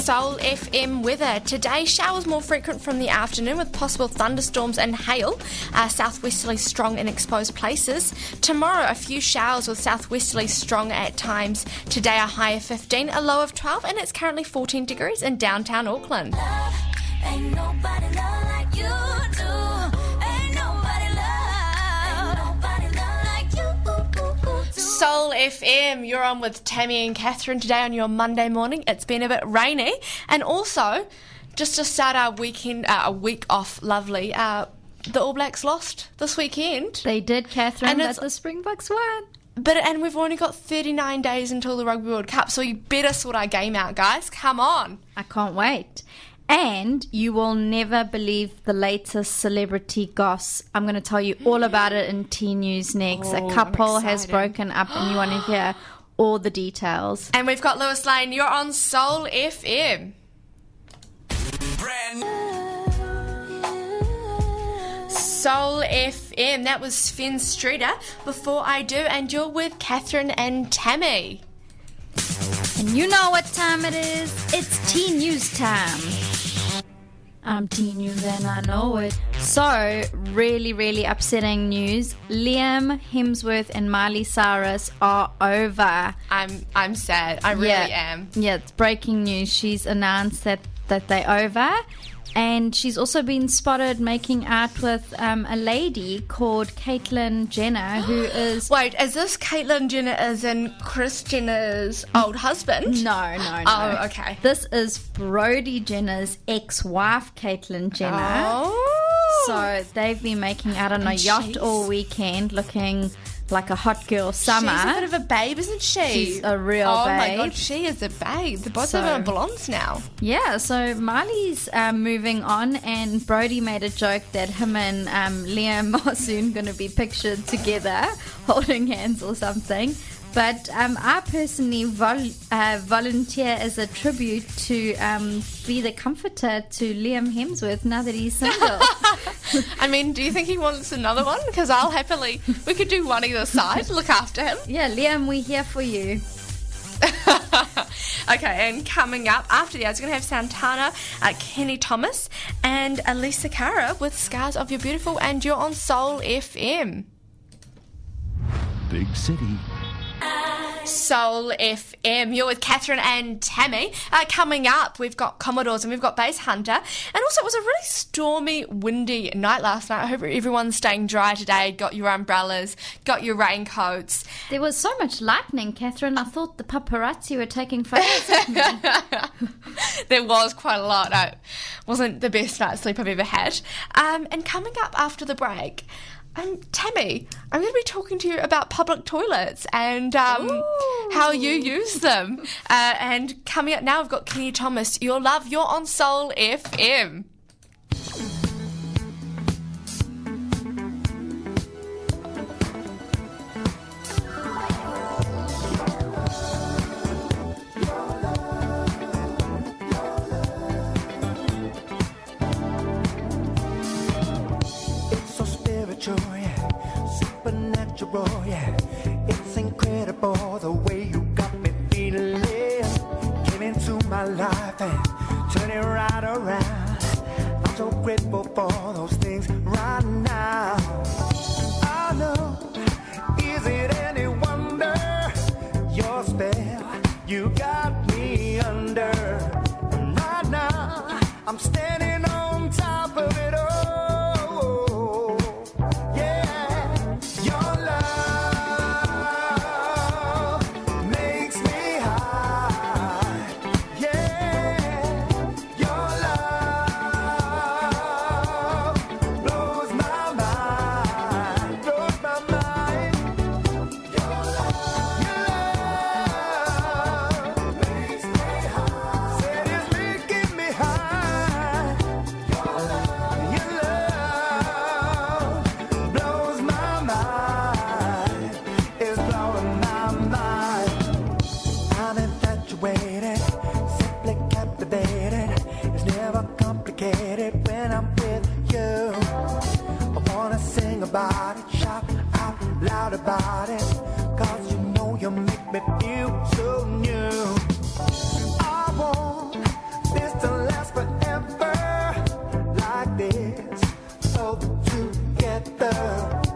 Soul FM weather. Today, showers more frequent from the afternoon with possible thunderstorms and hail, uh, southwesterly strong in exposed places. Tomorrow, a few showers with southwesterly strong at times. Today, a high of 15, a low of 12, and it's currently 14 degrees in downtown Auckland. Love Soul FM, you're on with Tammy and Catherine today on your Monday morning. It's been a bit rainy, and also just to start our weekend, uh, a week off, lovely. Uh, the All Blacks lost this weekend, They did, Catherine, And but the Springboks won. but and we've only got 39 days until the Rugby World Cup, so you better sort our game out, guys. Come on. I can't wait. And you will never believe the latest celebrity goss. I'm going to tell you all about it in T News next. Oh, A I'm couple has broken up, and you want to hear all the details. And we've got Lewis Lane. You're on Soul FM. Soul FM. That was Finn Streeter. Before I do, and you're with Catherine and Tammy. And you know what time it is? It's T News time. Um, I'm T News and I know it. So, really, really upsetting news. Liam Hemsworth and Miley Cyrus are over. I'm I'm sad. I really yeah. am. Yeah, it's breaking news. She's announced that, that they're over. And she's also been spotted making out with um, a lady called Caitlyn Jenner, who is. Wait, is this Caitlyn Jenner as in Kris Jenner's old husband? No, no, no. Oh, okay. This is Brody Jenner's ex wife, Caitlyn Jenner. Oh. So they've been making out on a yacht all weekend looking like a hot girl summer. She's a bit of a babe, isn't she? She's a real oh my god, she is a babe. The both So- of them are blondes now. Yeah, so Miley's um, moving on, and Brody made a joke that him and um, Liam are soon going to be pictured together, holding hands or something. But um, I personally vol- uh, volunteer as a tribute to um, be the comforter to Liam Hemsworth now that he's single. I mean, do you think he wants another one? Because I'll happily. We could do one either side. Look after him. yeah, Liam, we're here for you. okay, and coming up after the ads, we're going to have Santana, uh, Kenny Thomas, and Alessia Cara with Scars of Your Beautiful, and you're on Soul FM. Big City. Soul FM. You're with Catherine and Tammy. Uh, coming up, we've got Commodores and we've got Basshunter. And also, it was a really stormy, windy night last night. I hope everyone's staying dry today. Got your umbrellas, got your raincoats. There was so much lightning, Catherine. I thought the paparazzi were taking photos of me. there was quite a lot. It wasn't the best night's sleep I've ever had. Um, and coming up after the break, um, Tammy, I'm going to be talking to you about public toilets and um, how you use them. Uh, and coming up now, I've got Kenny Thomas. Your love, you're on Soul FM. Grateful for those things right now. I know, is it any wonder? Your spell, you got me under. And right now, I'm standing together.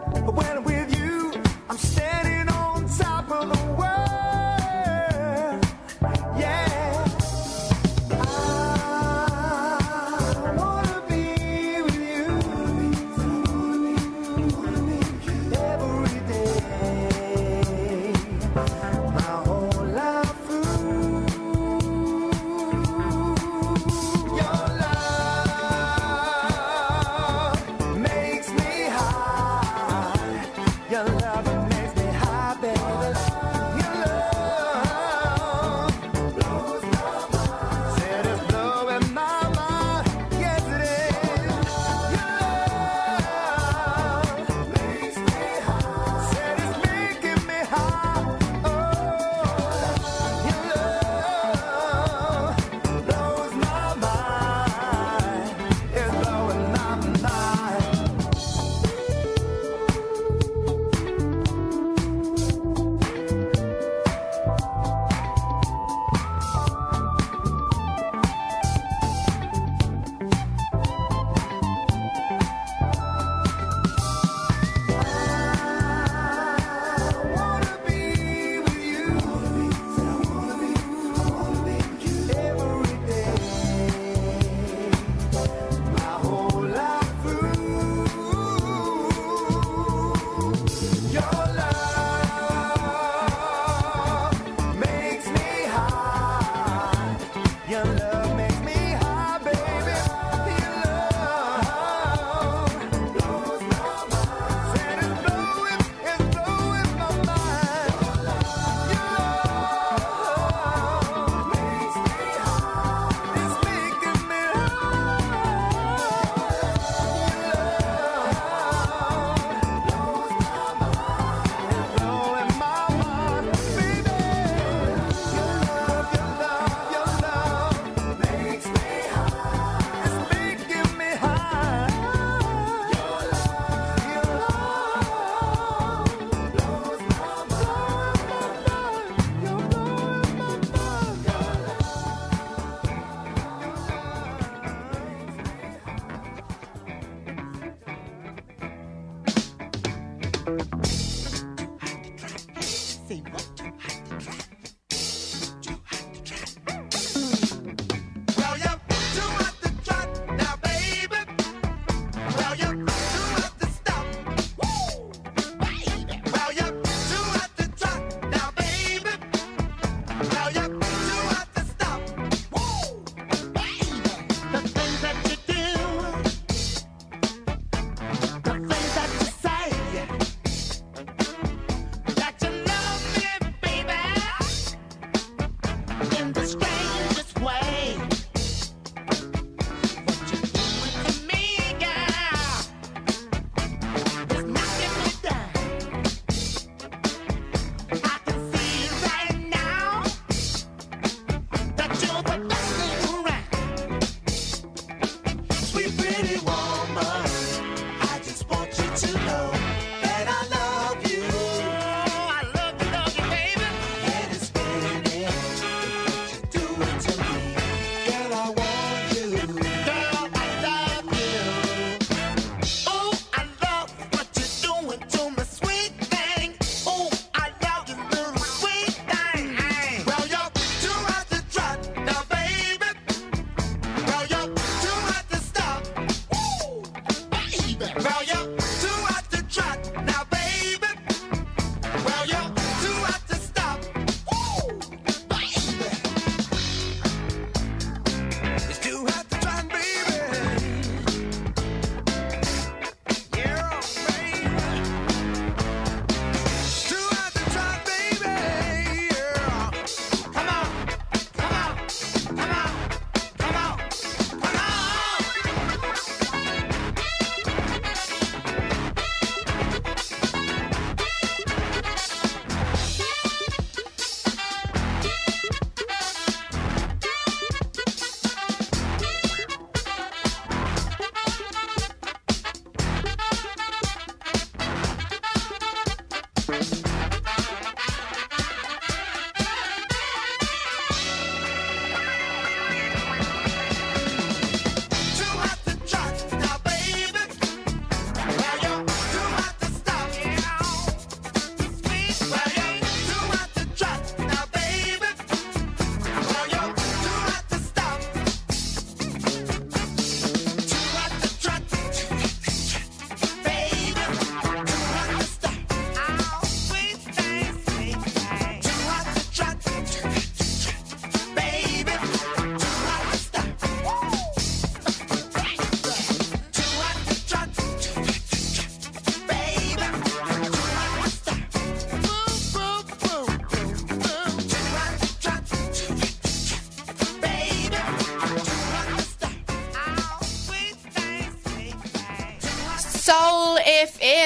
say what?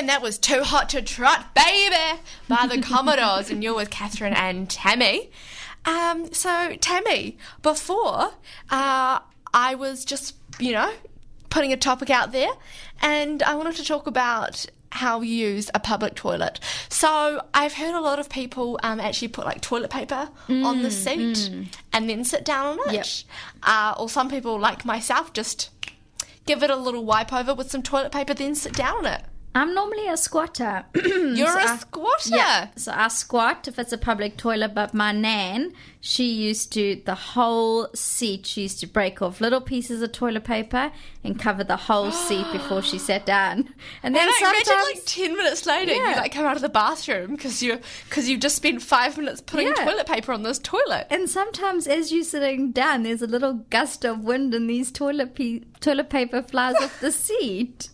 that was Too Hot to Trot, Baby by the Commodores, and you're with Catherine and Tammy. Um, so, Tammy, before uh, I was just, you know, putting a topic out there, and I wanted to talk about how you use a public toilet. So I've heard a lot of people um, actually put like toilet paper mm, on the mm, seat mm. and then sit down on it. Yep. Uh, or some people, like myself, just give it a little wipe over with some toilet paper, then sit down on it. I'm normally a squatter. You're So a I- squatter. Yeah, so I squat if it's a public toilet, but my nan, she used to, the whole seat, she used to break off little pieces of toilet paper and cover the whole seat before she sat down. And then And I imagine sometimes, like ten minutes later, you like come out of the bathroom because you because you've just spent five minutes putting Yeah. toilet paper on this toilet. and sometimes as you're sitting down, there's a little gust of wind and these toilet, pe- toilet paper flies off the seat.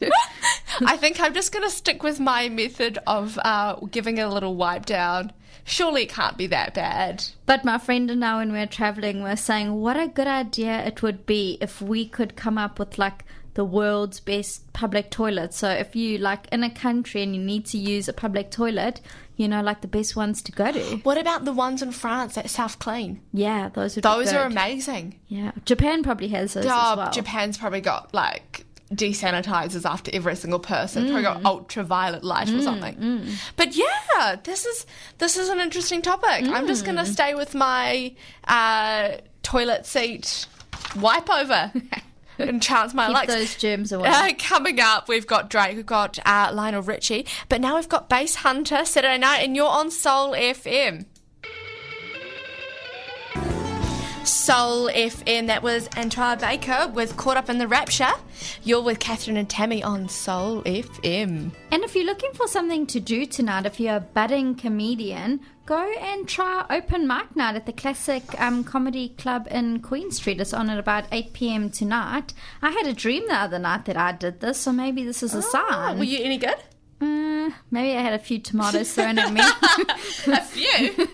I think I'm just going to stick with my method of uh, giving it a little wipe down. Surely it can't be that bad. But my friend and I, when we were traveling, were saying what a good idea it would be if we could come up with like the world's best public toilet. So if you like in a country and you need to use a public toilet, you know, like the best ones to go to. What about the ones in France that self clean? Yeah, those be Those are amazing. Yeah, Japan probably has those Oh, as well. Japan's probably got like desanitizers after every single person. Probably Mm. got ultraviolet light or something. But yeah, this is this is an interesting topic. I'm just Mm. gonna stay with my uh, toilet seat wipe over and chance my luck. those germs away. Uh, coming up, we've got Drake, we've got uh, Lionel Richie, but now we've got Basshunter Saturday night, and you're on Soul FM. Soul FM, that was Anita Baker with Caught Up in the Rapture. You're with Catherine and Tammy on Soul FM. And if you're looking for something to do tonight, if you're a budding comedian, go and try open mic night at the Classic um, Comedy Club in Queen Street. It's on at about 8 p.m. tonight. I had a dream the other night that I did this, so maybe this is a sign. Were you any good? Uh, maybe I had a few tomatoes thrown at me. A few.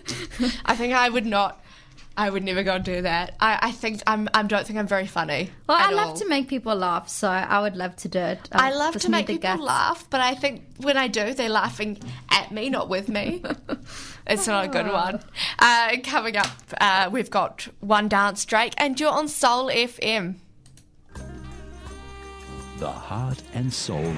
I think I would not. I would never go and do that. I, I think I'm. I don't think I'm very funny. well, I love all. to make people laugh, so I would love to do it. I love to make people guts. laugh, but I think when I do, they're laughing at me, not with me. it's not a good one. Uh, coming up, uh, we've got One Dance Drake, and you're on Soul FM. The heart and soul